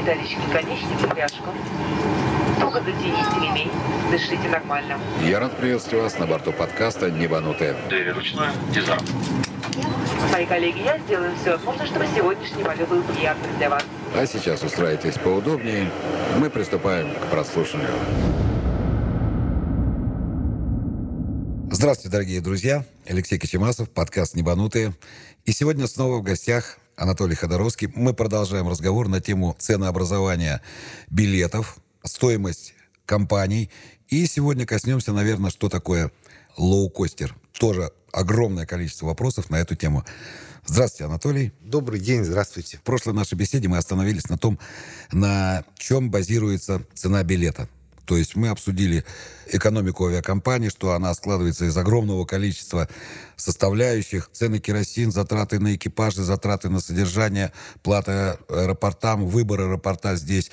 металлический конечник и пряжку. Туго затяните ремень, дышите нормально. Я рад приветствовать вас на борту подкаста «Небанутые». Двери ручной, дизайн. Мои коллеги, я сделаю все возможное, чтобы сегодняшний полет был приятным для вас. А сейчас устраивайтесь поудобнее. Мы приступаем к прослушиванию. Здравствуйте, дорогие друзья. Алексей Кочемасов, подкаст «Небанутые». И сегодня снова в гостях Анатолий Ходоровский. Мы продолжаем разговор на тему ценообразования билетов, стоимость компаний. И сегодня коснемся, наверное, что такое лоукостер. Тоже огромное количество вопросов на эту тему. Здравствуйте, Анатолий. Добрый день, здравствуйте. В прошлой нашей беседе мы остановились на том, на чем базируется цена билета. То есть мы обсудили экономику авиакомпании, что она складывается из огромного количества составляющих. Цены керосин, затраты на экипажи, затраты на содержание, плата аэропортам, выбор аэропорта здесь.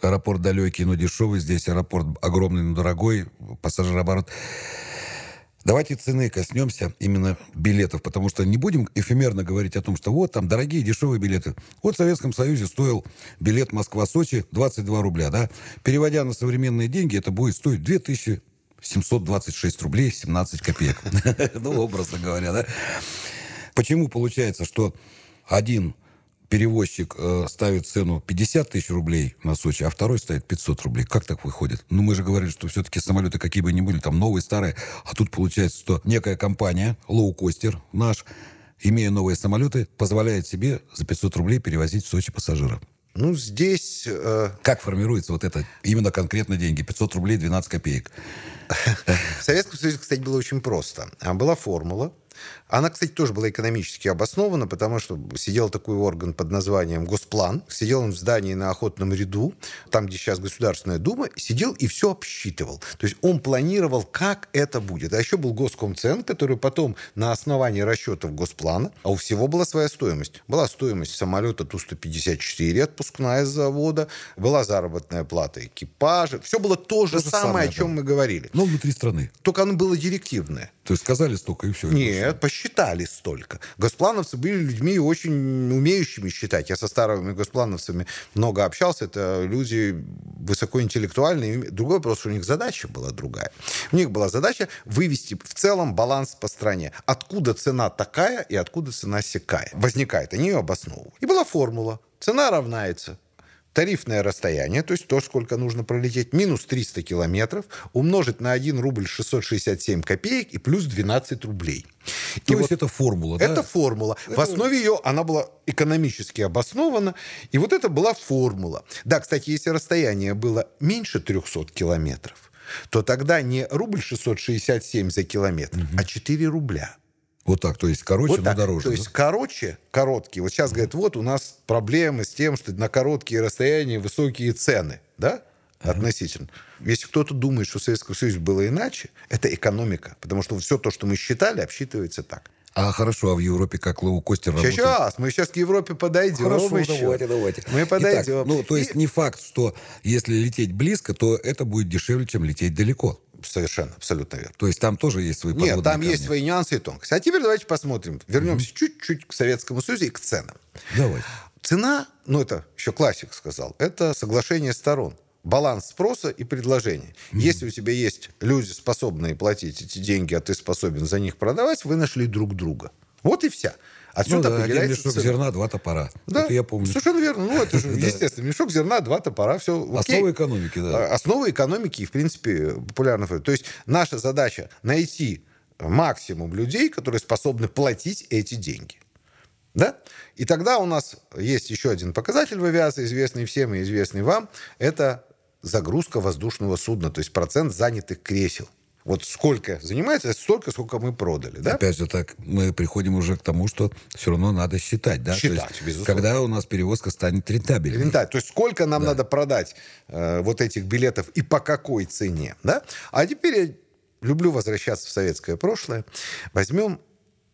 Аэропорт далекий, но дешевый. Здесь аэропорт огромный, но дорогой. Пассажирооборот. Давайте цены коснемся именно билетов, потому что не будем эфемерно говорить о том, что вот там дорогие дешевые билеты. Вот в Советском Союзе стоил билет Москва-Сочи 22 рубля, да? Переводя на современные деньги, это будет стоить 2726 рублей 17 копеек. Ну, образно говоря, да? Почему получается, что один перевозчик э, ставит цену 50 тысяч рублей на Сочи, а второй ставит 500 рублей. Как так выходит? Ну, мы же говорили, что все-таки самолеты какие бы ни были, там новые, старые, а тут получается, что некая компания, лоукостер наш, имея новые самолеты, позволяет себе за 500 рублей перевозить в Сочи пассажиров. Ну, здесь... Э... Как формируется вот это, именно конкретно деньги? 500 рублей, 12 копеек. В Советском Союзе, кстати, было очень просто. Была формула, она, кстати, тоже была экономически обоснована, потому что сидел такой орган под названием Госплан. Сидел он в здании на Охотном ряду, там, где сейчас Государственная Дума, сидел и все обсчитывал. То есть он планировал, как это будет. А еще был Госкомцен, который потом на основании расчетов Госплана, а у всего была своя стоимость. Была стоимость самолета Ту-154, отпускная с завода, была заработная плата экипажа. Все было то же, то же самое, самое, о чем да. мы говорили. Но внутри страны. Только оно было директивное. То есть сказали столько и все. Нет, посчитали столько. Госплановцы были людьми очень умеющими считать. Я со старыми госплановцами много общался. Это люди высокоинтеллектуальные. Другой вопрос, у них задача была другая. У них была задача вывести в целом баланс по стране. Откуда цена такая и откуда цена секая. Возникает. Они ее обосновывают. И была формула. Цена равняется тарифное расстояние, то есть то, сколько нужно пролететь, минус 300 километров, умножить на 1 рубль 667 копеек и плюс 12 рублей. То и есть вот это формула, да? Это формула. В основе ее она была экономически обоснована, и вот это была формула. Да, кстати, если расстояние было меньше 300 километров, то тогда не рубль 667 за километр, угу. а 4 рубля. Вот так, то есть короче, вот но дороже. То есть короче, короткие. Вот сейчас говорят, вот у нас проблемы с тем, что на короткие расстояния высокие цены, да? Относительно. Если кто-то думает, что в Советском Союзе было иначе, это экономика. Потому что все то, что мы считали, обсчитывается так. А хорошо, а в Европе как лоукостер работает? Сейчас, мы сейчас к Европе подойдем. Хорошо, еще. давайте, давайте. Мы подойдем. Итак, ну, то есть И... не факт, что если лететь близко, то это будет дешевле, чем лететь далеко. Совершенно, абсолютно верно. То есть там тоже есть свои Нет, там камни. есть свои нюансы и тонкости. А теперь давайте посмотрим. Вернемся угу. чуть-чуть к Советскому Союзу и к ценам. Давай. Цена, ну это еще классик сказал, это соглашение сторон. Баланс спроса и предложения. Mm-hmm. Если у тебя есть люди, способные платить эти деньги, а ты способен за них продавать, вы нашли друг друга. Вот и вся. Отсюда ну, да, один мешок цена. зерна, два топора. Да, это я помню. Совершенно верно. Ну, это же естественно. Мешок зерна, два топора, все Основа экономики, да. А, основа экономики в принципе, популярно. То есть наша задача найти максимум людей, которые способны платить эти деньги. Да? И тогда у нас есть еще один показатель в авиации, известный всем и известный вам. Это загрузка воздушного судна, то есть процент занятых кресел. Вот сколько занимается, столько, сколько мы продали. Да? Опять же так, мы приходим уже к тому, что все равно надо считать. Да? Считать, есть, безусловно. Когда у нас перевозка станет рентабельной. Рентабель. То есть сколько нам да. надо продать э, вот этих билетов и по какой цене. Да? А теперь я люблю возвращаться в советское прошлое. Возьмем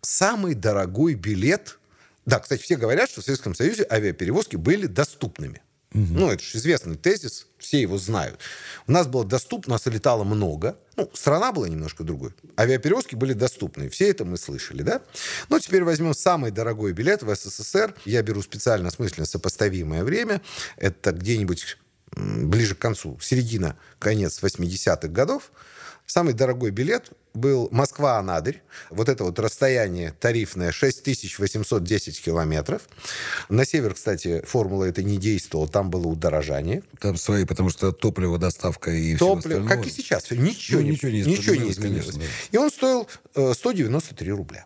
самый дорогой билет. Да, кстати, все говорят, что в Советском Союзе авиаперевозки были доступными. Ну, это же известный тезис, все его знают. У нас было доступно, у нас летало много. Ну, страна была немножко другой. Авиаперевозки были доступны. Все это мы слышали, да? Ну, теперь возьмем самый дорогой билет в СССР. Я беру специально, смысленно сопоставимое время. Это где-нибудь ближе к концу, середина, конец 80-х годов. Самый дорогой билет был Москва-Анадырь. Вот это вот расстояние тарифное 6810 километров. На север, кстати, формула это не действовала, там было удорожание. Там свои, потому что топливо, доставка и Топливо, как и сейчас. Все, ничего, ну, не, ничего не ничего не изменилось. Конечно, да. И он стоил 193 э, рубля.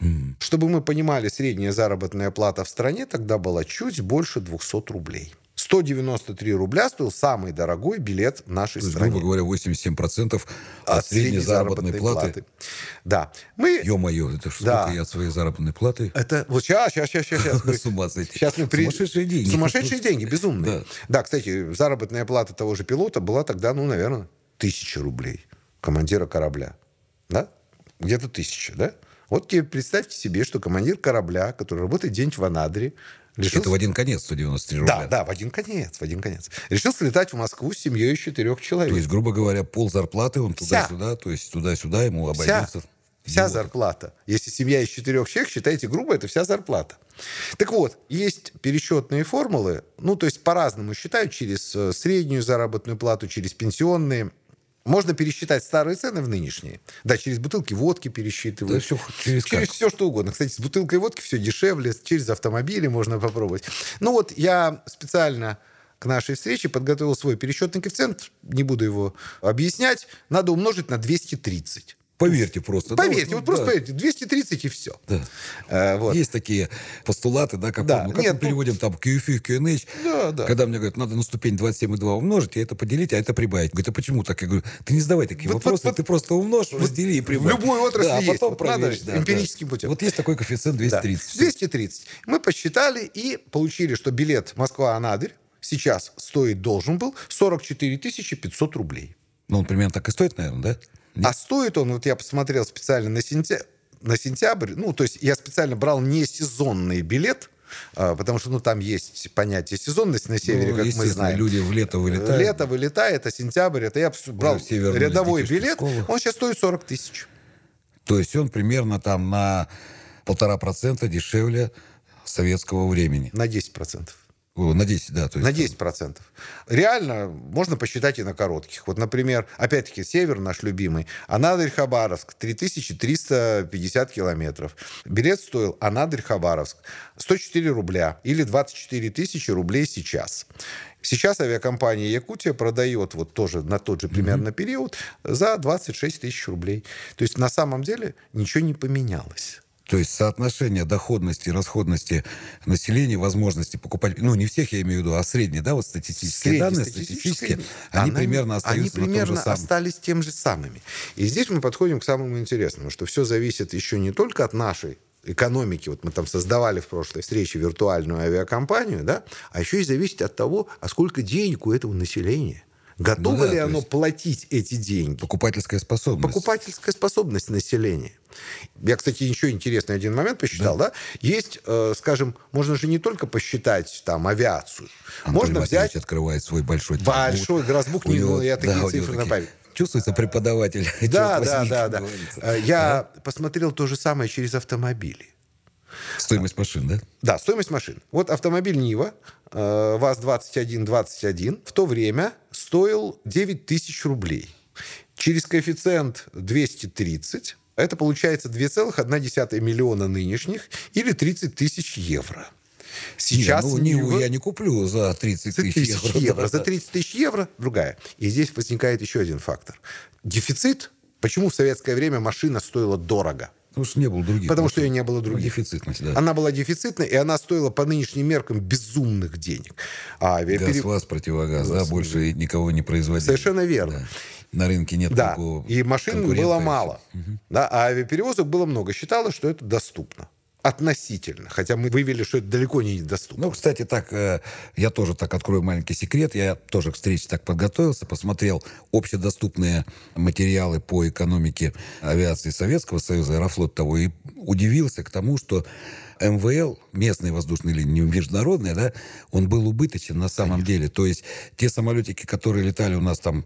Mm. Чтобы мы понимали, средняя заработная плата в стране тогда была чуть больше 200 рублей. 193 рубля стоил самый дорогой билет в нашей То есть, стране. грубо говоря, 87% от, от средней заработной, заработной платы. платы. Да. Мы... Ё-моё, это что да. я от своей заработной платы? Это вот сейчас, сейчас, сейчас, сейчас. Мы... С ума сойти. Сейчас мы при... Сумасшедшие деньги. Сумасшедшие деньги, безумные. Да. да, кстати, заработная плата того же пилота была тогда, ну, наверное, тысяча рублей. Командира корабля. Да? Где-то тысяча, да? Вот теперь представьте себе, что командир корабля, который работает день в Анадыре, Решился... Это в один конец 193 рубля. Да, да, в один конец, в один конец. Решил слетать в Москву с семьей из четырех человек. То есть, грубо говоря, пол зарплаты он туда-сюда, то есть туда-сюда ему обойдется. Вся, вся зарплата. Если семья из четырех человек, считайте грубо, это вся зарплата. Так вот, есть пересчетные формулы, ну, то есть по-разному считают через э, среднюю заработную плату, через пенсионные. Можно пересчитать старые цены в нынешние. Да, через бутылки водки пересчитывают. Да, все, через, через все, что угодно. Кстати, с бутылкой водки все дешевле, через автомобили можно попробовать. Ну вот я специально к нашей встрече подготовил свой пересчетный коэффициент. Не буду его объяснять. Надо умножить на 230. Поверьте просто. Поверьте, да, вот, вот просто да. поверьте, 230 и все. Да. А, вот. Есть такие постулаты, да, как, да. Ну, как Нет, мы переводим там QFI, QNH, да, да. когда мне говорят, надо на ступень 27,2 умножить, и это поделить, а это прибавить. Говорит, а почему так? Я говорю, ты не задавай такие вот, вопросы, вот, ты просто умножь, вот, раздели и прибавь. В любой отрасли да, есть. А потом вот проверишь, надо да, эмпирическим да. путем. Вот есть такой коэффициент 230. Да. 230. Мы посчитали и получили, что билет Москва-Анадырь сейчас стоит, должен был, 44 500 рублей. Ну, он примерно так и стоит, наверное, да? Нет? А стоит он, вот я посмотрел специально на сентябрь, на сентябрь, ну, то есть я специально брал не сезонный билет, а, потому что ну, там есть понятие сезонности на севере, ну, как мы знаем. люди в лето вылетают. Лето вылетает, а сентябрь, это я брал рядовой билет, он сейчас стоит 40 тысяч. То есть он примерно там на полтора процента дешевле советского времени. На 10 процентов. На 10, да. То есть... На 10 процентов. Реально можно посчитать и на коротких. Вот, например, опять-таки, север наш любимый. Анадырь-Хабаровск 3350 километров. Билет стоил Анадырь-Хабаровск 104 рубля или 24 тысячи рублей сейчас. Сейчас авиакомпания Якутия продает вот тоже на тот же примерно mm-hmm. период за 26 тысяч рублей. То есть на самом деле ничего не поменялось. То есть соотношение доходности и расходности населения, возможности покупать, ну, не всех я имею в виду, а средние, да, вот статистические Средние, данные, статистические, они она, примерно остаются Они примерно на том же самом. остались тем же самыми. И здесь мы подходим к самому интересному, что все зависит еще не только от нашей экономики, вот мы там создавали в прошлой встрече виртуальную авиакомпанию, да, а еще и зависит от того, а сколько денег у этого населения. Готово ну, да, ли оно платить эти деньги? Покупательская способность. Покупательская способность населения. Я, кстати, еще интересный один момент посчитал, да? да? Есть, э, скажем, можно же не только посчитать там авиацию. Антон можно взять... открывает свой большой Большой грозбук, не, ну, я такие да, цифры на память. Чувствуется преподаватель. Да, да, да, да. Э, я посмотрел то же самое через автомобили. Стоимость машин, да? Да, стоимость машин. Вот автомобиль Нива, э, ВАЗ-2121, в то время стоил 9 тысяч рублей. Через коэффициент 230 это получается 2,1 миллиона нынешних или 30 тысяч евро. Сейчас не, ну, Ниву я не куплю за 30 тысяч евро. евро. За 30 тысяч евро другая. И здесь возникает еще один фактор. Дефицит. Почему в советское время машина стоила дорого? Потому что не было других. Потому что ее не было других. Дефицитность, да. Она была дефицитной, и она стоила по нынешним меркам безумных денег. А авиаперев... Газ, вас, противогаз, Газ, да, больше никого не производили. Совершенно верно. Да. На рынке нет да. такого И машин было мало. Угу. Да, а авиаперевозок было много. Считалось, что это доступно относительно. Хотя мы вывели, что это далеко не доступно. Ну, кстати, так, э, я тоже так открою маленький секрет. Я тоже к встрече так подготовился, посмотрел общедоступные материалы по экономике авиации Советского Союза, Аэрофлот того, и удивился к тому, что МВЛ, местные воздушные линии, не международные, да, он был убыточен на самом Конечно. деле. То есть те самолетики, которые летали у нас там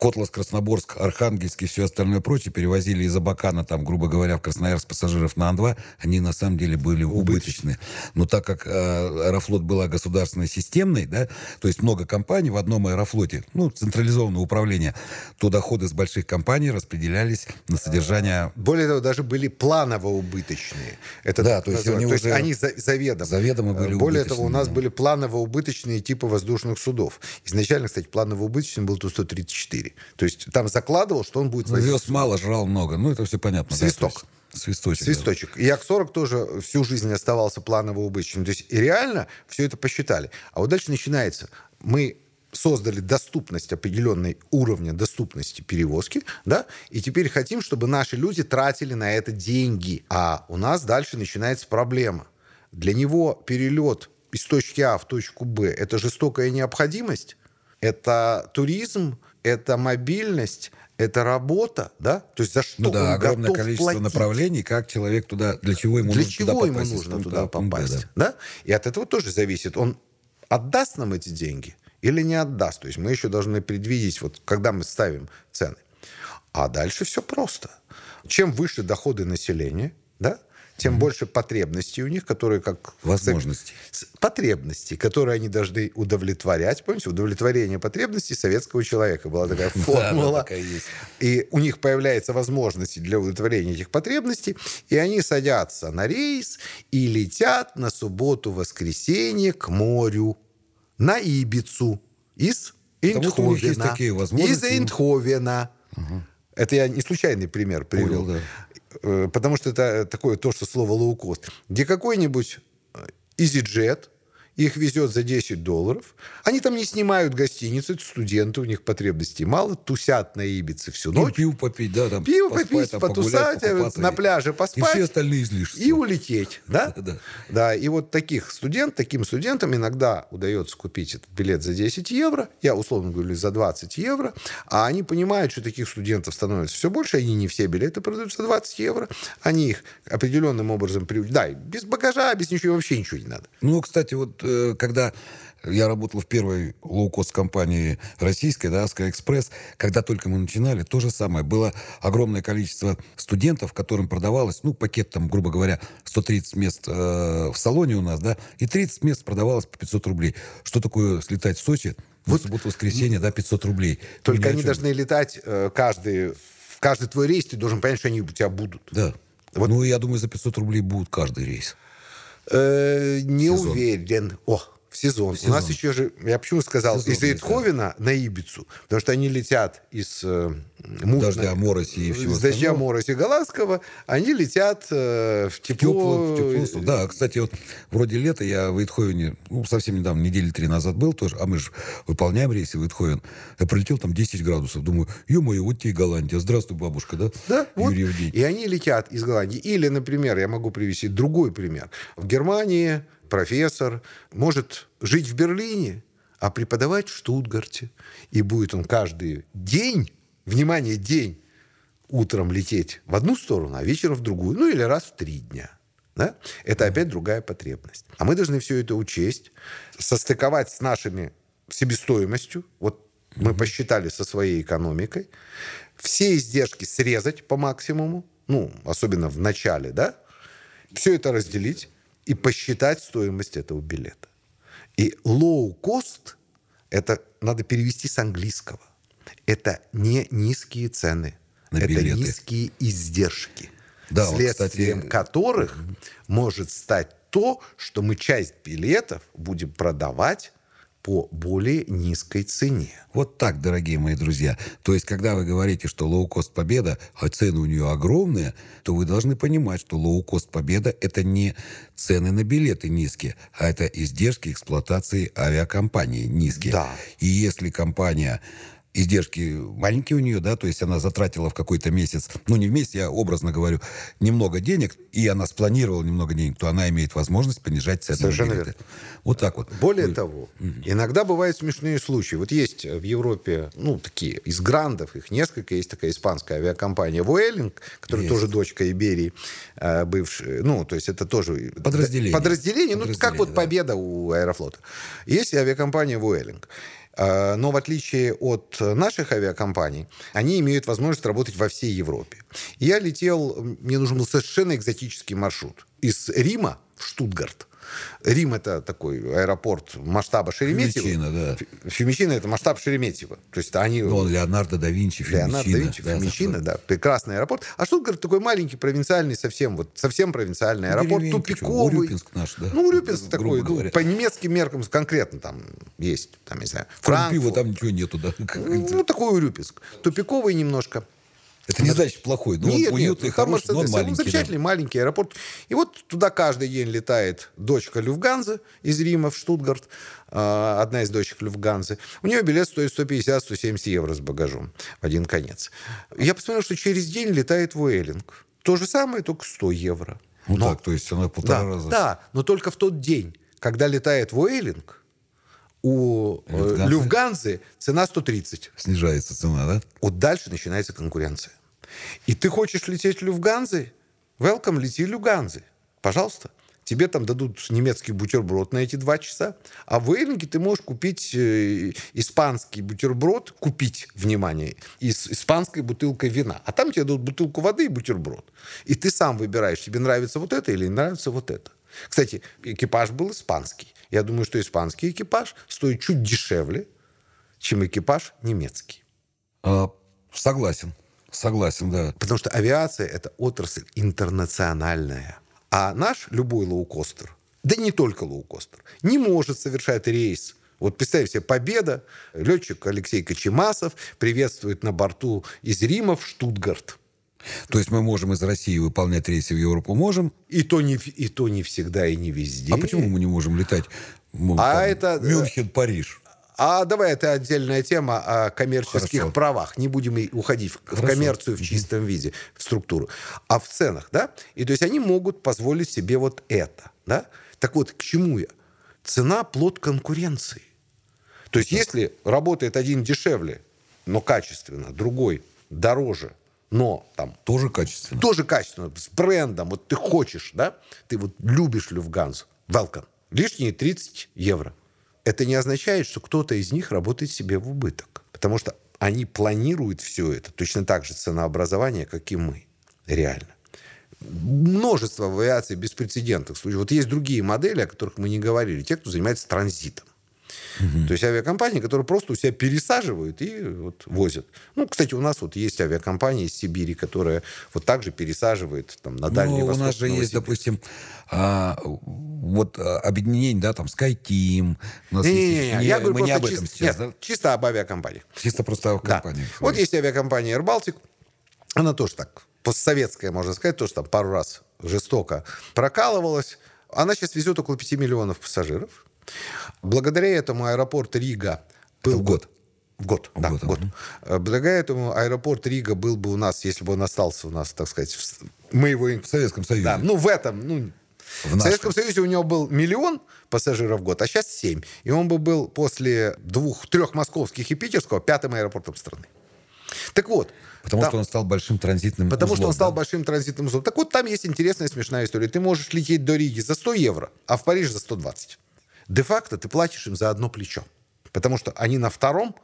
Котлас, Красноборск, Архангельск и все остальное прочее перевозили из Абакана, там, грубо говоря, в Красноярск пассажиров на Ан-2, они на самом деле были убыточны. Но так как э, Аэрофлот была государственной системной, да, то есть много компаний в одном Аэрофлоте, ну, централизованное управление, то доходы с больших компаний распределялись на содержание... Более того, даже были планово убыточные. Это да, то есть, то есть они заведомо. Заведомо были Более того, у нас были планово убыточные типы воздушных судов. Изначально, кстати, планово убыточным был Ту-134. 4. То есть там закладывал, что он будет... Вез мало, жрал много. Ну, это все понятно. Свисток. Да, Свисточек. Свисточек. Да. И Як-40 тоже всю жизнь оставался планово убыточным. То есть и реально все это посчитали. А вот дальше начинается. Мы создали доступность определенной уровня доступности перевозки, да, и теперь хотим, чтобы наши люди тратили на это деньги. А у нас дальше начинается проблема. Для него перелет из точки А в точку Б – это жестокая необходимость, это туризм, это мобильность, это работа, да? То есть за что ну, да, он огромное готов количество платить? направлений, как человек туда, для чего ему для нужно чего туда ему попасть, нужно туда пункта, попасть, да. да? И от этого тоже зависит, он отдаст нам эти деньги или не отдаст. То есть мы еще должны предвидеть, вот когда мы ставим цены. А дальше все просто. Чем выше доходы населения, да, тем mm-hmm. больше потребностей у них, которые как... Возможностей. Потребностей, которые они должны удовлетворять. Помните, удовлетворение потребностей советского человека была такая формула. И у них появляется возможность для удовлетворения этих потребностей, и они садятся на рейс и летят на субботу-воскресенье к морю, на Ибицу из Эйндховена. Из Эйндховена. Угу. Это я не случайный пример привел. Понял, да. Э, потому что это такое то, что слово лоукост, где какой-нибудь э, EasyJet их везет за 10 долларов. Они там не снимают гостиницы, это студенты, у них потребностей мало, тусят на Ибице всю ночь. И пиво попить, да, там Пиво поспать, попить, там, потусать, погулять, на пляже поспать. И все остальные излишества. И улететь, да? да? Да, и вот таких студент, таким студентам иногда удается купить этот билет за 10 евро, я условно говорю, за 20 евро, а они понимают, что таких студентов становится все больше, они не все билеты продают за 20 евро, они их определенным образом. Да, без багажа, без ничего, вообще ничего не надо. Ну, кстати, вот Э, когда я работал в первой лоукост-компании российской, да, Express, когда только мы начинали, то же самое. Было огромное количество студентов, которым продавалось, ну, пакет там, грубо говоря, 130 мест э, в салоне у нас, да, и 30 мест продавалось по 500 рублей. Что такое слетать в Сочи? Вот субботу-воскресенье, да, 500 рублей. Только они должны летать э, каждый, в каждый твой рейс, ты должен понять, что они у тебя будут. Да. Вот. Ну, я думаю, за 500 рублей будут каждый рейс. Э, не Сезон. уверен. О, в сезон. В сезон. У нас еще же, я почему сказал, сезон, из Эйтховена на Ибицу, потому что они летят из э, мутно, дождя, мороси и всего Из дождя, мороси Галасского, они летят э, в тепло. В тепло, в тепло. Да, кстати, вот вроде лета я в Эйтховене, ну, совсем недавно, недели три назад был тоже, а мы же выполняем рейсы в Эйтховен. Я прилетел там 10 градусов. Думаю, ё-моё, вот тебе Голландия. Здравствуй, бабушка, да? Да, вот. И они летят из Голландии. Или, например, я могу привести другой пример. В Германии профессор может жить в Берлине, а преподавать в Штутгарте. И будет он каждый день, внимание, день, утром лететь в одну сторону, а вечером в другую. Ну или раз в три дня. Да? Это опять другая потребность. А мы должны все это учесть, состыковать с нашими себестоимостью. Вот мы посчитали со своей экономикой. Все издержки срезать по максимуму, ну, особенно в начале, да? Все это разделить и посчитать стоимость этого билета. И low cost это надо перевести с английского. Это не низкие цены, На это билеты. низкие издержки, да, следствием вот, кстати... которых может стать то, что мы часть билетов будем продавать по более низкой цене. Вот так, дорогие мои друзья. То есть, когда вы говорите, что лоукост Победа, а цены у нее огромные, то вы должны понимать, что лоукост Победа это не цены на билеты низкие, а это издержки эксплуатации авиакомпании низкие. Да. И если компания издержки маленькие у нее, да, то есть она затратила в какой-то месяц, ну не в месяц, я образно говорю, немного денег, и она спланировала немного денег, то она имеет возможность понижать цены Совершенно верно. Вот так вот. Более того, иногда бывают смешные случаи. Вот есть в Европе, ну, такие, из грандов, их несколько, есть такая испанская авиакомпания Vueling, которая Есть. тоже дочка Иберии, э, бывшая, ну, то есть это тоже... Подразделение. Подразделение, ну, как вот Подразделение, да. Победа у Аэрофлота. Есть и авиакомпания Vueling. Э, Но в отличие от наших авиакомпаний, они имеют возможность работать во всей Европе. Я летел, мне нужен был совершенно экзотический маршрут. Из Рима в Штутгарт. Рим это такой аэропорт масштаба Шереметьево. Фимичино, да. Фимичино это масштаб Шереметьево. То есть они... Ну, он Леонардо да Винчи, Леонардо да Винчи, да, Фимичино, такой. да, прекрасный аэропорт. А Штутгарт такой маленький, провинциальный, совсем вот совсем провинциальный аэропорт, Деревенька, чё, тупиковый. Урюпинск наш, да. Ну, Урюпинск такой, ну, по немецким меркам конкретно там есть, там, не знаю, Франкфурт. пива там ничего нету, да. Ну, такой Урюпинск. Тупиковый немножко. Это не значит плохой, но он Нет, уютный, нет, там хороший, но он маленький. да. замечательный маленький аэропорт. И вот туда каждый день летает дочка Люфганза из Рима в Штутгарт, а, одна из дочек Люфганзы. У нее билет стоит 150-170 евро с багажом в один конец. Я посмотрел, что через день летает Вуэлинг. То же самое, только 100 евро. Ну Но- так, то есть она полтора да, раза. да, но только в тот день, когда летает Вуэлинг, у э, Люфтганзы? Люфганзы цена 130. Снижается цена, да? Вот дальше начинается конкуренция. И ты хочешь лететь Люфганзы? Welcome, лети Люфганзы. Пожалуйста. Тебе там дадут немецкий бутерброд на эти два часа, а в Эйлинге ты можешь купить э, испанский бутерброд, купить, внимание, и с испанской бутылкой вина. А там тебе дадут бутылку воды и бутерброд. И ты сам выбираешь, тебе нравится вот это или нравится вот это. Кстати, экипаж был испанский. Я думаю, что испанский экипаж стоит чуть дешевле, чем экипаж немецкий. А, согласен. Согласен, да. Потому что авиация – это отрасль интернациональная. А наш любой лоукостер, да не только лоукостер, не может совершать рейс. Вот представь себе, Победа, летчик Алексей Кочемасов приветствует на борту из Рима в Штутгарт. То есть мы можем из России выполнять рейсы в Европу, можем. И то не, и то не всегда, и не везде. А почему мы не можем летать? ну, А там, это- Мюнхен, Париж. А давай, это отдельная тема о коммерческих Хорошо. правах. Не будем уходить в, в коммерцию в чистом виде, в структуру. А в ценах, да? И то есть они могут позволить себе вот это, да? Так вот, к чему я? Цена – плод конкуренции. То есть если работает один дешевле, но качественно, другой дороже, но там Тоже качественно. тоже качественно, с брендом, вот ты хочешь, да, ты вот любишь Люфганзу, welcome, лишние 30 евро. Это не означает, что кто-то из них работает себе в убыток, потому что они планируют все это, точно так же ценообразование, как и мы, реально. Множество в авиации беспрецедентных случаев. Вот есть другие модели, о которых мы не говорили, те, кто занимается транзитом. То есть авиакомпании, которые просто у себя пересаживают и вот возят. Ну, кстати, у нас вот есть авиакомпания из Сибири, которая вот так же пересаживает там, на Дальний Ну, у Восток. нас же есть, допустим, а, вот а, объединение, да, там, SkyTeam. У нас есть Не-не-не, я говорю мы не об этом чисто, сейчас, нет, да? чисто об авиакомпаниях. Чисто просто о Да. компании. Вот есть авиакомпания Air Baltic. Она тоже так, постсоветская, можно сказать, тоже там пару раз жестоко прокалывалась. Она сейчас везет около 5 миллионов пассажиров. Благодаря этому аэропорт Рига был в год? В год, В да, год, год. Э, Благодаря этому аэропорт Рига был бы у нас, если бы он остался у нас, так сказать, в мы его... В Советском Союзе. Да, ну в этом, ну, В в. Советском Союзе у него был миллион пассажиров в год, а сейчас 7. И он бы был после двух, трех московских и питерского пятым аэропортом страны. Так вот. Потому там- что он стал большим транзитным Потому что узлом, он стал да? большим транзитным узлом. Так вот, там есть интересная смешная история. Ты можешь лететь до Риги за 100 евро, а в Париж за 120. Де-факто ты платишь им за одно плечо. Потому что они на втором,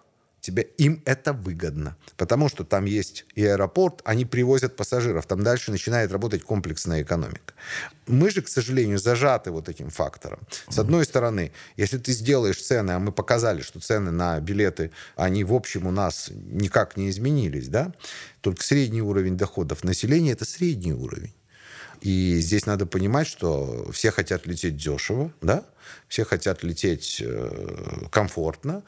тебе, им это выгодно. Потому что там есть и аэропорт, они привозят пассажиров. Там дальше начинает работать комплексная экономика. Мы же, к сожалению, зажаты вот этим фактором. С одной стороны, если ты сделаешь цены, а мы показали, что цены на билеты, они в общем у нас никак не изменились, да? Только средний уровень доходов населения – это средний уровень. И здесь надо понимать, что все хотят лететь дешево, да? все хотят лететь э, комфортно,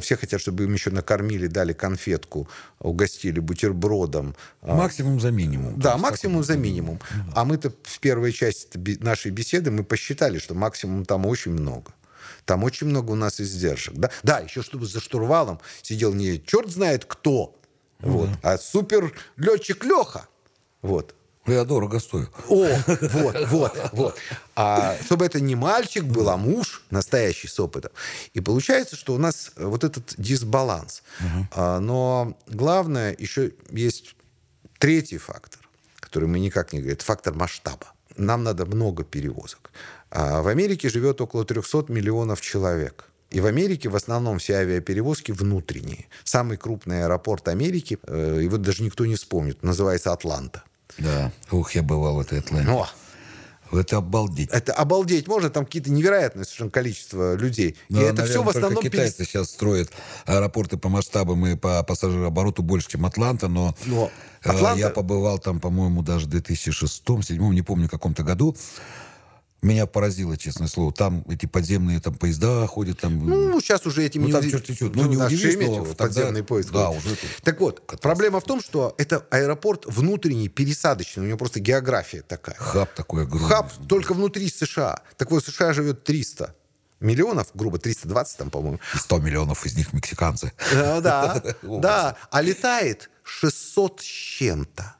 все хотят, чтобы им еще накормили, дали конфетку, угостили бутербродом. а, Максимум за минимум. да, максимум за минимум. А мы-то в первой части нашей беседы мы посчитали, что максимум там очень много. Там очень много у нас издержек. Да, да еще чтобы за штурвалом сидел не черт знает кто, вот, а супер летчик Леха. Вот. Я дорого стою. О, вот, вот, вот. А чтобы это не мальчик был, а муж настоящий с опытом. И получается, что у нас вот этот дисбаланс. Угу. А, но главное, еще есть третий фактор, который мы никак не говорим. Это фактор масштаба. Нам надо много перевозок. А в Америке живет около 300 миллионов человек. И в Америке в основном все авиаперевозки внутренние. Самый крупный аэропорт Америки, э, его даже никто не вспомнит, называется Атланта. Да. Ух, я бывал в этой Атланте. О! Это обалдеть. Это обалдеть можно, там какие-то невероятное совершенно количество людей. Да, и это наверное, все в основном... китайцы перес... сейчас строят аэропорты по масштабам и по пассажирообороту больше, чем Атланта, но, но э, Атланта... я побывал там, по-моему, даже в 2006-2007, не помню, в каком-то году. Меня поразило, честное слово. Там эти подземные там поезда ходят. Там... Ну, сейчас уже этим ну, не там черти что. Ну, не удивишь, но тогда... подземный поезд. Да, уже Так вот, катастрофа. проблема в том, что это аэропорт внутренний, пересадочный. У него просто география такая. Хаб такой огромный. Хаб только внутри США. Так вот, в США живет 300 миллионов, грубо 320 там, по-моему. 100 миллионов из них мексиканцы. Да, да. да. А летает 600 с чем-то.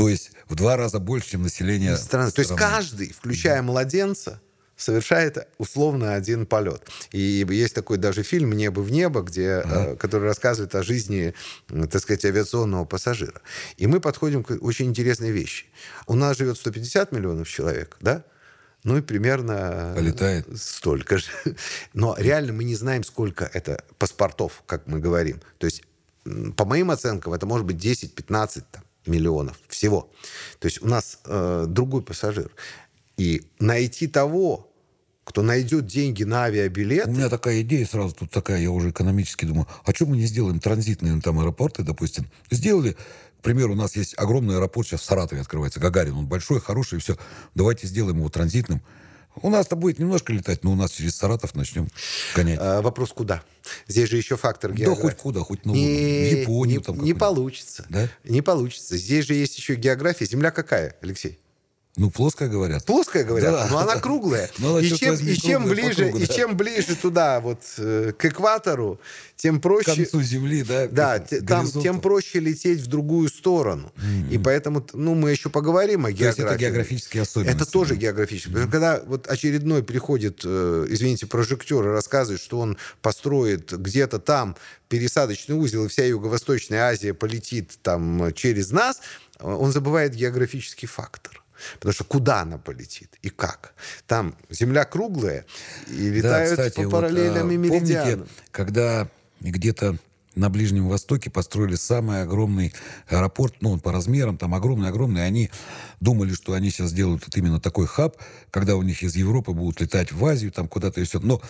То есть в два раза больше, чем население страны. То есть каждый, включая младенца, совершает условно один полет. И есть такой даже фильм «Небо в небо», где, ага. который рассказывает о жизни, так сказать, авиационного пассажира. И мы подходим к очень интересной вещи. У нас живет 150 миллионов человек, да? Ну и примерно Полетает. столько же. Но реально мы не знаем, сколько это паспортов, как мы говорим. То есть, по моим оценкам, это может быть 10-15 там, миллионов всего. То есть у нас э, другой пассажир. И найти того, кто найдет деньги на авиабилет. У меня такая идея сразу тут такая, я уже экономически думаю, а что мы не сделаем транзитные там аэропорты, допустим? Сделали, к примеру, у нас есть огромный аэропорт сейчас в Саратове открывается, Гагарин, он большой, хороший, все. Давайте сделаем его транзитным. У нас-то будет немножко летать, но у нас через Саратов начнем гонять. А, вопрос куда? Здесь же еще фактор географии. Да хоть куда, хоть ну, не, в Японию. Не, там не получится. Да? Не получится. Здесь же есть еще география. Земля какая, Алексей? Ну, плоская, говорят. Плоская, говорят, да. но она круглая. Но и, чем, и, чем ближе, кругу, да. и чем ближе туда, вот, э, к экватору, тем проще... К концу Земли, да? Да, там, тем проще лететь в другую сторону. Mm-hmm. И поэтому, ну, мы еще поговорим о географии. То есть это географические особенности. Это тоже географические. Mm-hmm. Когда вот очередной приходит, э, извините, прожектор и рассказывает, что он построит где-то там пересадочный узел, и вся Юго-Восточная Азия полетит там через нас, он забывает географический фактор. Потому что куда она полетит и как? Там Земля круглая, и летают да, кстати, по параллельным вот, а, меридианам. Помните, когда где-то на Ближнем Востоке построили самый огромный аэропорт, ну, он по размерам, там огромный-огромный. Они думали, что они сейчас сделают вот именно такой хаб, когда у них из Европы будут летать в Азию, там куда-то и все. Но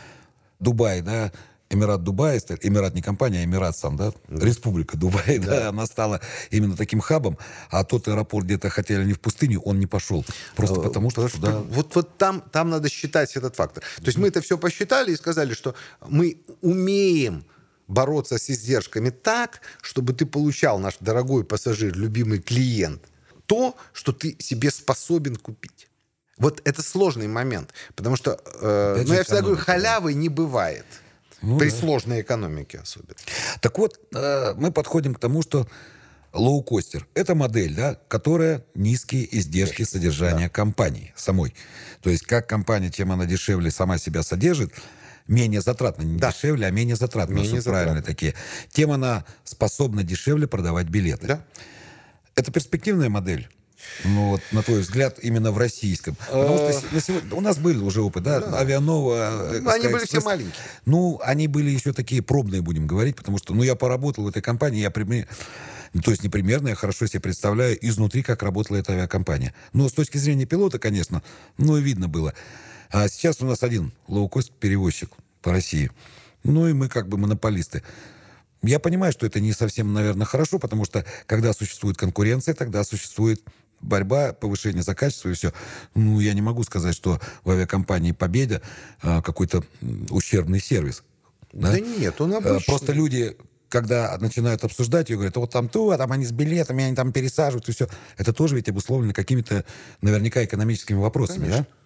Дубай, да, Эмират Дубай, Эмират не компания, а Эмират сам, да? Республика Дубай, да. да, она стала именно таким хабом, а тот аэропорт где-то хотели они в пустыню, он не пошел. Просто а, потому что... Туда... Вот, вот там, там надо считать этот фактор. То есть мы это все посчитали и сказали, что мы умеем бороться с издержками так, чтобы ты получал, наш дорогой пассажир, любимый клиент, то, что ты себе способен купить. Вот это сложный момент, потому что, э, ну я всегда говорю, халявы не бывает. Ну, При да. сложной экономике особенно. Так вот, э, мы подходим к тому, что лоукостер – это модель, да, которая низкие издержки содержания да. компании самой. То есть как компания, чем она дешевле сама себя содержит, менее затратно, не да. дешевле, а менее затратно, менее затратно. правильно такие, тем она способна дешевле продавать билеты. Да. Это перспективная модель. Ну вот, на твой взгляд, именно в российском. Потому что на сегодня, у нас были уже опыт, да, да. Авианова. Ну, они были все маленькие. Ну, они были еще такие пробные, будем говорить, потому что, ну, я поработал в этой компании, я примерно... То есть не примерно, я хорошо себе представляю изнутри, как работала эта авиакомпания. Но с точки зрения пилота, конечно, ну, видно было. А сейчас у нас один лоукост-перевозчик по России. Ну, и мы как бы монополисты. Я понимаю, что это не совсем, наверное, хорошо, потому что когда существует конкуренция, тогда существует борьба, повышение за качество и все. Ну, я не могу сказать, что в авиакомпании «Победа» а, какой-то ущербный сервис. Да, да нет, он обычный. Просто люди когда начинают обсуждать, и говорят, вот там то, а там они с билетами, они там пересаживают, и все. Это тоже ведь обусловлено какими-то наверняка экономическими вопросами, Конечно. да?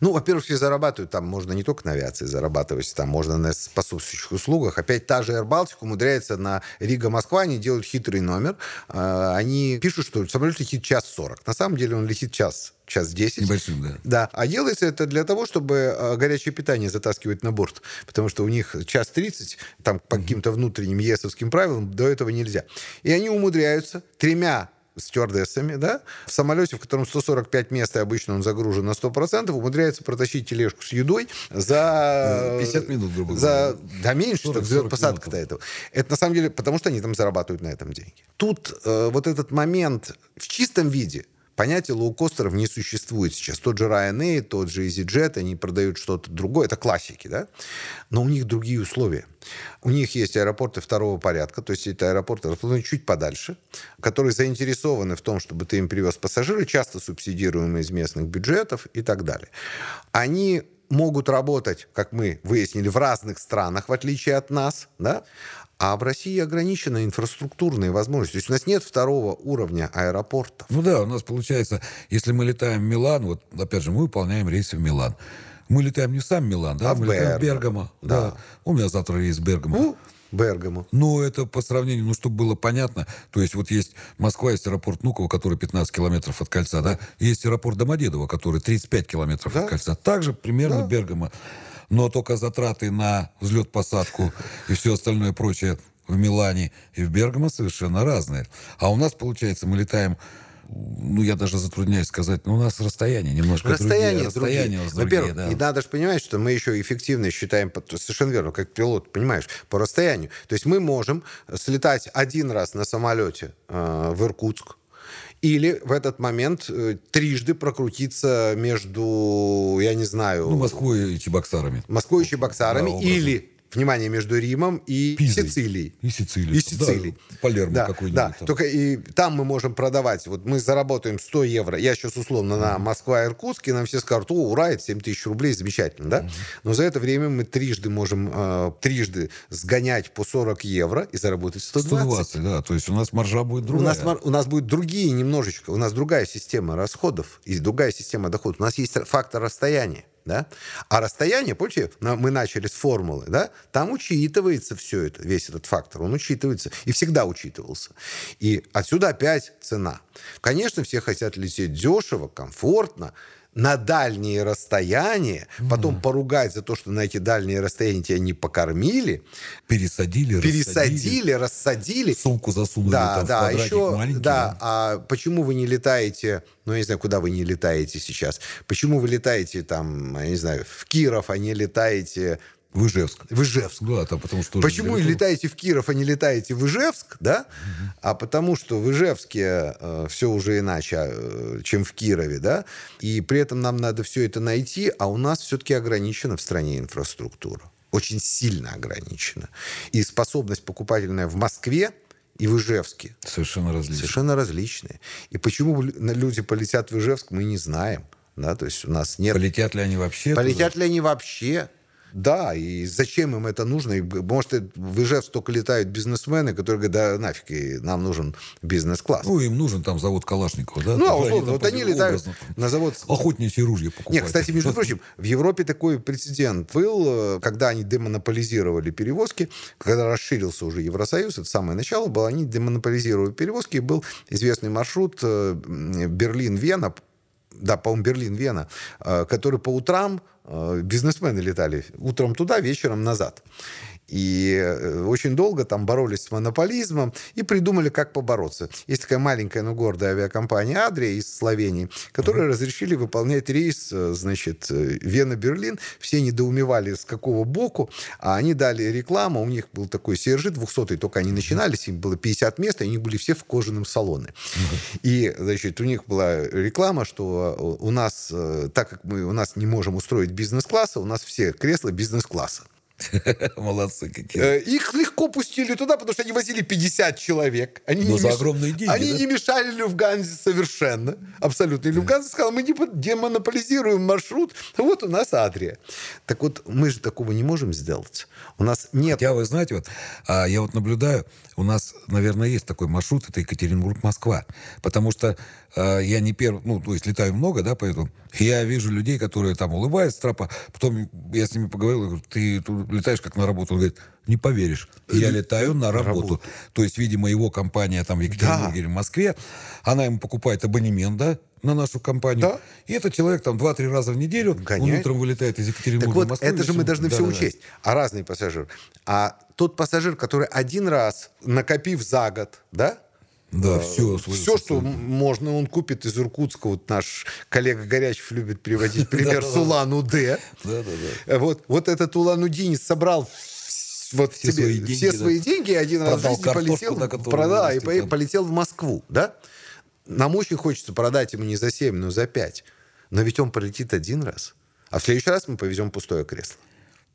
Ну, во-первых, все зарабатывают, там можно не только на авиации зарабатывать, там можно на способствующих услугах. Опять та же Air Baltic умудряется на Рига-Москва, они делают хитрый номер. А, они пишут, что самолет летит час сорок. На самом деле он летит час час 10. Небольшим, да. Да. А делается это для того, чтобы а, горячее питание затаскивать на борт. Потому что у них час 30, там по каким-то внутренним ЕСовским правилам до этого нельзя. И они умудряются тремя стюардессами, да, в самолете, в котором 145 мест, и обычно он загружен на 100%, умудряется протащить тележку с едой за... 50 минут, грубо говоря. За... Да меньше, 40, что посадка-то этого. Это на самом деле потому, что они там зарабатывают на этом деньги. Тут э, вот этот момент в чистом виде – Понятия лоукостеров не существует сейчас. Тот же Ryanair, тот же EasyJet, они продают что-то другое. Это классики, да? Но у них другие условия. У них есть аэропорты второго порядка, то есть это аэропорты расположены чуть подальше, которые заинтересованы в том, чтобы ты им привез пассажиры, часто субсидируемые из местных бюджетов и так далее. Они могут работать, как мы выяснили, в разных странах, в отличие от нас, да? А в России ограничены инфраструктурные возможности. То есть у нас нет второго уровня аэропортов. Ну да, у нас получается, если мы летаем в Милан, вот опять же, мы выполняем рейсы в Милан. Мы летаем не сам Милан, да, а мы в летаем в Бергамо. Да. да. У меня завтра рейс в Бергамо. Ну, Бергамо. Ну, это по сравнению, ну, чтобы было понятно, то есть вот есть Москва, есть аэропорт Нуково, который 15 километров от кольца, да, и есть аэропорт Домодедово, который 35 километров да. от кольца. Также примерно да. Бергамо но только затраты на взлет-посадку и все остальное прочее в Милане и в Бергамо совершенно разные. А у нас, получается, мы летаем ну, я даже затрудняюсь сказать, но у нас расстояние немножко расстояние другие. Расстояние другие. Во-первых, да. и надо же понимать, что мы еще эффективно считаем, совершенно верно, как пилот, понимаешь, по расстоянию. То есть мы можем слетать один раз на самолете э, в Иркутск, или в этот момент э, трижды прокрутиться между, я не знаю... Ну, Москвой и Чебоксарами. Москвой и Чебоксарами. Да, или внимание, между Римом и Пизой. Сицилией. И Сицилией. И Сицилией. Да, Палермо да, какой-нибудь. Да, там. только и там мы можем продавать. Вот мы заработаем 100 евро. Я сейчас условно mm-hmm. на Москва-Иркутск, и нам все скажут, о, ура, это 7 тысяч рублей, замечательно, да? Mm-hmm. Но за это время мы трижды можем, э, трижды сгонять по 40 евро и заработать 120. 120, да, то есть у нас маржа будет другая. У нас, у нас будет другие немножечко, у нас другая система расходов и другая система доходов. У нас есть фактор расстояния. Да? А расстояние, помните, мы начали с формулы, да? там учитывается все это, весь этот фактор, он учитывается и всегда учитывался. И отсюда опять цена. Конечно, все хотят лететь дешево, комфортно, на дальние расстояния, mm. потом поругать за то, что на эти дальние расстояния тебя не покормили. Пересадили, Пересадили, рассадили. Сумку засунули да, там да, в еще, маленький. Да, а почему вы не летаете, ну, я не знаю, куда вы не летаете сейчас, почему вы летаете там, я не знаю, в Киров, а не летаете в Ижевск. В Ижевск. Да, там потому что... Почему далеко. летаете в Киров, а не летаете в Ижевск, да? Угу. А потому что в Ижевске э, все уже иначе, э, чем в Кирове, да? И при этом нам надо все это найти, а у нас все-таки ограничена в стране инфраструктура. Очень сильно ограничена. И способность покупательная в Москве и в Ижевске. Совершенно различные. Совершенно различные. И почему люди полетят в Ижевск, мы не знаем. Да, то есть у нас нет... Полетят ли они вообще? Полетят туда? ли они вообще? Да, и зачем им это нужно? И, может, в Ижевск только летают бизнесмены, которые говорят, да нафиг, и нам нужен бизнес-класс. Ну, им нужен там завод Калашникова, да? Ну, а условно, вот они летают образно, на завод... Охотничьи ружья покупают. Нет, кстати, между прочим, в Европе такой прецедент был, э, когда они демонополизировали перевозки, когда расширился уже Евросоюз, это самое начало было, они демонополизировали перевозки, и был известный маршрут э, Берлин-Вена, да, по-моему, Берлин-Вена, э, который по утрам э, бизнесмены летали утром туда, вечером назад. И э, очень долго там боролись с монополизмом и придумали, как побороться. Есть такая маленькая, но гордая авиакомпания «Адрия» из Словении, которые mm-hmm. разрешили выполнять рейс, значит, Вена-Берлин. Все недоумевали, с какого боку, а они дали рекламу. У них был такой CRG 200 только они начинались, им было 50 мест, и они были все в кожаном салоне. Mm-hmm. И, значит, у них была реклама, что у нас, так как мы у нас не можем устроить бизнес-класса, у нас все кресла бизнес-класса. Молодцы какие. Э, Их легко пустили туда, потому что они возили 50 человек. Они Но не за меш- огромные деньги, Они да? не мешали Люфганзе совершенно. Абсолютно. И Люфганзе сказал, мы депо- демонополизируем маршрут. Вот у нас Адрия. Так вот, мы же такого не можем сделать. У нас нет... Хотя, вы знаете, вот, а, я вот наблюдаю, у нас, наверное, есть такой маршрут, это Екатеринбург-Москва. Потому что а, я не первый, ну, то есть летаю много, да, поэтому я вижу людей, которые там улыбаются, тропа. Потом я с ними поговорил, говорю, ты тут летаешь как на работу? Он говорит, не поверишь, я летаю на работу. работу. То есть, видимо, его компания там в Екатеринбурге Да. или в Москве, она ему покупает абонемент, да, на нашу компанию. Да. И этот человек там 2-3 раза в неделю, он утром вылетает из Екатеринбурга Так в вот, Москву. это же мы должны все Да-да-да. учесть. А разный пассажир. А тот пассажир, который один раз, накопив за год, да, Да, все. все, что можно, он купит из Иркутска. Вот наш коллега Горячев любит приводить пример с Улан-Удэ. Да-да-да. Вот, вот этот Улан-Удинец собрал вот Все себе свои деньги, все да. свои деньги, один раз в жизни полетел, продал, и там. полетел в Москву, да? Нам очень хочется продать ему не за 7, но за 5. Но ведь он полетит один раз. А в следующий раз мы повезем пустое кресло.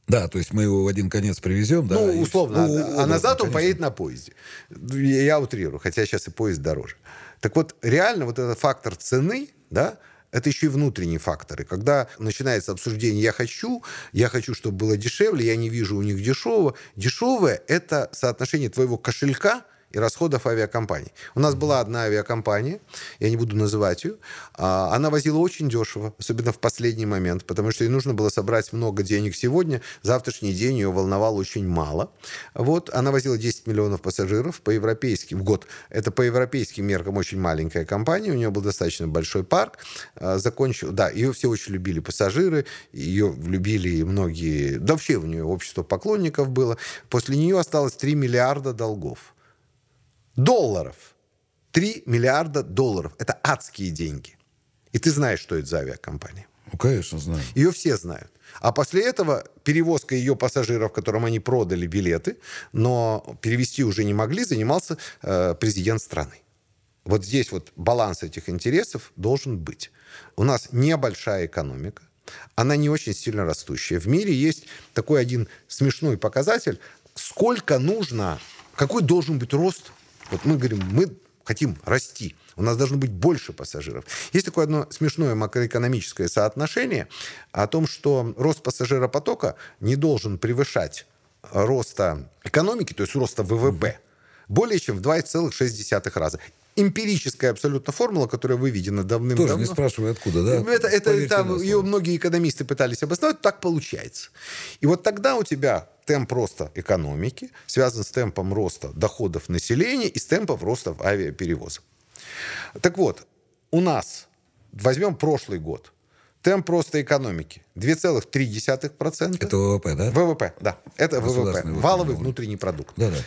Да, то есть мы его в один конец привезем, да. ну, и- условно. ну, а- а образно, назад он конечно. поедет на поезде. Я, я утрирую, хотя сейчас и поезд дороже. Так вот, реально вот этот фактор цены, да, это еще и внутренние факторы. Когда начинается обсуждение «я хочу», «я хочу, чтобы было дешевле», «я не вижу у них дешевого». Дешевое – это соотношение твоего кошелька и расходов авиакомпаний. У нас была одна авиакомпания, я не буду называть ее, а, она возила очень дешево, особенно в последний момент, потому что ей нужно было собрать много денег сегодня, завтрашний день ее волновал очень мало. Вот, она возила 10 миллионов пассажиров по европейским в год. Это по европейским меркам очень маленькая компания, у нее был достаточно большой парк. А, Закончил, да, ее все очень любили пассажиры, ее любили многие, да вообще у нее общество поклонников было. После нее осталось 3 миллиарда долгов долларов. 3 миллиарда долларов. Это адские деньги. И ты знаешь, что это за авиакомпания. Ну, конечно, знаю. Ее все знают. А после этого перевозка ее пассажиров, которым они продали билеты, но перевести уже не могли, занимался э, президент страны. Вот здесь вот баланс этих интересов должен быть. У нас небольшая экономика, она не очень сильно растущая. В мире есть такой один смешной показатель, сколько нужно, какой должен быть рост. Вот мы говорим, мы хотим расти, у нас должно быть больше пассажиров. Есть такое одно смешное макроэкономическое соотношение о том, что рост пассажиропотока не должен превышать роста экономики, то есть роста ВВП, более чем в 2,6 раза. Эмпирическая абсолютно формула, которая выведена давным-давно. Тоже не спрашивай, откуда, да? Это, это Поверьте там, ее многие экономисты пытались обосновать, так получается. И вот тогда у тебя темп роста экономики связан с темпом роста доходов населения и с темпом роста авиаперевозок. Так вот, у нас, возьмем прошлый год, темп роста экономики 2,3%. Это ВВП, да? ВВП, да. Это ВВП. Валовый внутренний продукт. Да-да.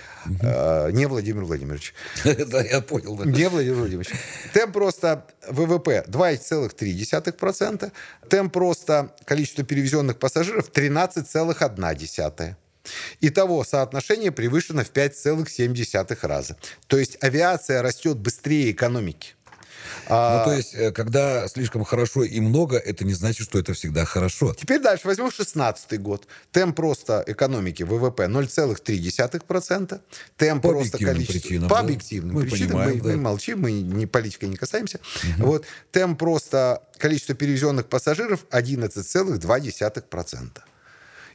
Э, Не Владимир Владимирович. Да, я понял, да. Не, Владимир Владимирович. Темп роста ВВП 2,3%. Темп роста количества перевезенных пассажиров 13,1%. Итого соотношение превышено в 5,7 раза. То есть авиация растет быстрее экономики. А, Ну, то есть, э, когда слишком хорошо и много, это не значит, что это всегда хорошо. Теперь дальше возьмем 16 год. Темп роста экономики ВВП 0,3%. Темп По роста количества... причинам, По да. объективным Мы причинам. понимаем, мы, да. мы молчим, мы не политикой не касаемся. Вот. Темп роста количества перевезенных пассажиров 11,2%.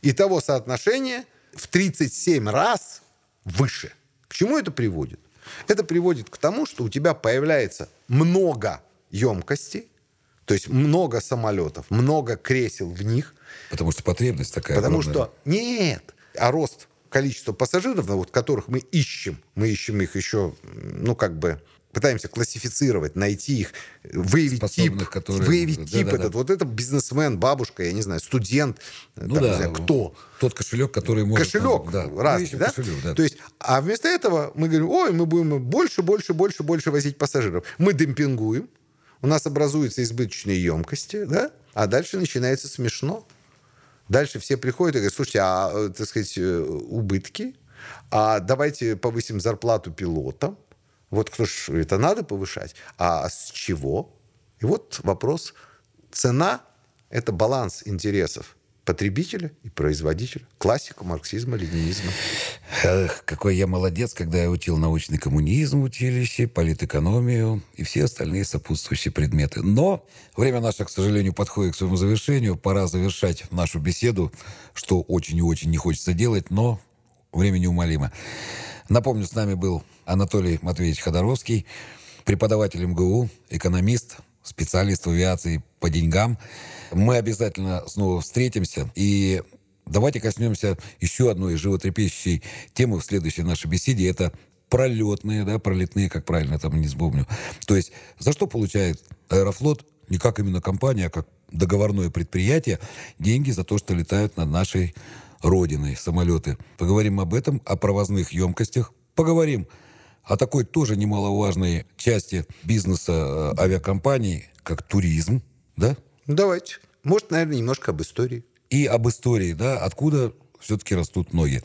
Итого соотношение в 37 раз выше. К чему это приводит? Это приводит к тому, что у тебя появляется много емкостей, то есть много самолетов, много кресел в них, Потому что потребность такая потому огромная. что нет, а рост количества пассажиров, вот, которых мы ищем, мы ищем их еще, ну, как бы пытаемся классифицировать, найти их, выявить тип, которые- выявить тип да-да-да. этот. Вот это бизнесмен, бабушка, я не знаю, студент, Ну там, да, не знаю, кто. Тот кошелек, который может... Кошелек да. Мы разный, да? кошелек, да. То есть, а вместо этого мы говорим, ой, мы будем больше, больше, больше, больше возить пассажиров. Мы демпингуем, у нас образуются избыточные емкости, да? А дальше начинается смешно. Дальше все приходят и говорят, слушайте, а, э, так сказать, э, убытки, а давайте повысим зарплату пилотам. Вот кто ж это надо повышать? А с чего? И вот вопрос. Цена – это баланс интересов потребителя и производителя. Классика марксизма, ленинизма. Эх, какой я молодец, когда я учил научный коммунизм в училище, политэкономию и все остальные сопутствующие предметы. Но время наше, к сожалению, подходит к своему завершению. Пора завершать нашу беседу, что очень и очень не хочется делать, но время неумолимо. Напомню, с нами был Анатолий Матвеевич Ходоровский, преподаватель МГУ, экономист, специалист в авиации по деньгам. Мы обязательно снова встретимся и давайте коснемся еще одной животрепещущей темы в следующей нашей беседе. Это пролетные, да, пролетные, как правильно там не вспомню. То есть за что получает Аэрофлот, не как именно компания, а как договорное предприятие, деньги за то, что летают над нашей родиной самолеты. Поговорим об этом, о провозных емкостях, поговорим о такой тоже немаловажной части бизнеса э, авиакомпаний, как туризм, да? Давайте. Может, наверное, немножко об истории. И об истории, да, откуда все-таки растут ноги.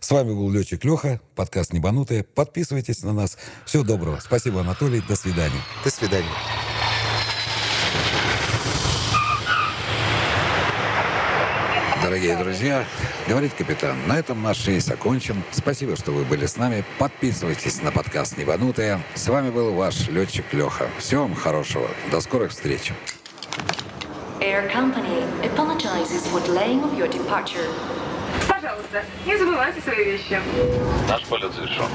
С вами был Летчик Леха, подкаст «Небанутые». Подписывайтесь на нас. Всего доброго. Спасибо, Анатолий. До свидания. До свидания. Дорогие друзья, говорит капитан, на этом наш рейс окончен. Спасибо, что вы были с нами. Подписывайтесь на подкаст «Небанутые». С вами был ваш летчик Леха. Всего вам хорошего. До скорых встреч. Air Company apologizes for delaying of your departure. Пожалуйста, не забывайте свои вещи. Наш полет завершен.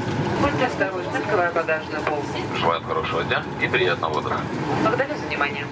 Будьте осторожны, открывая багажную полку. Желаем хорошего дня и приятного отдыха. Благодарю за внимание.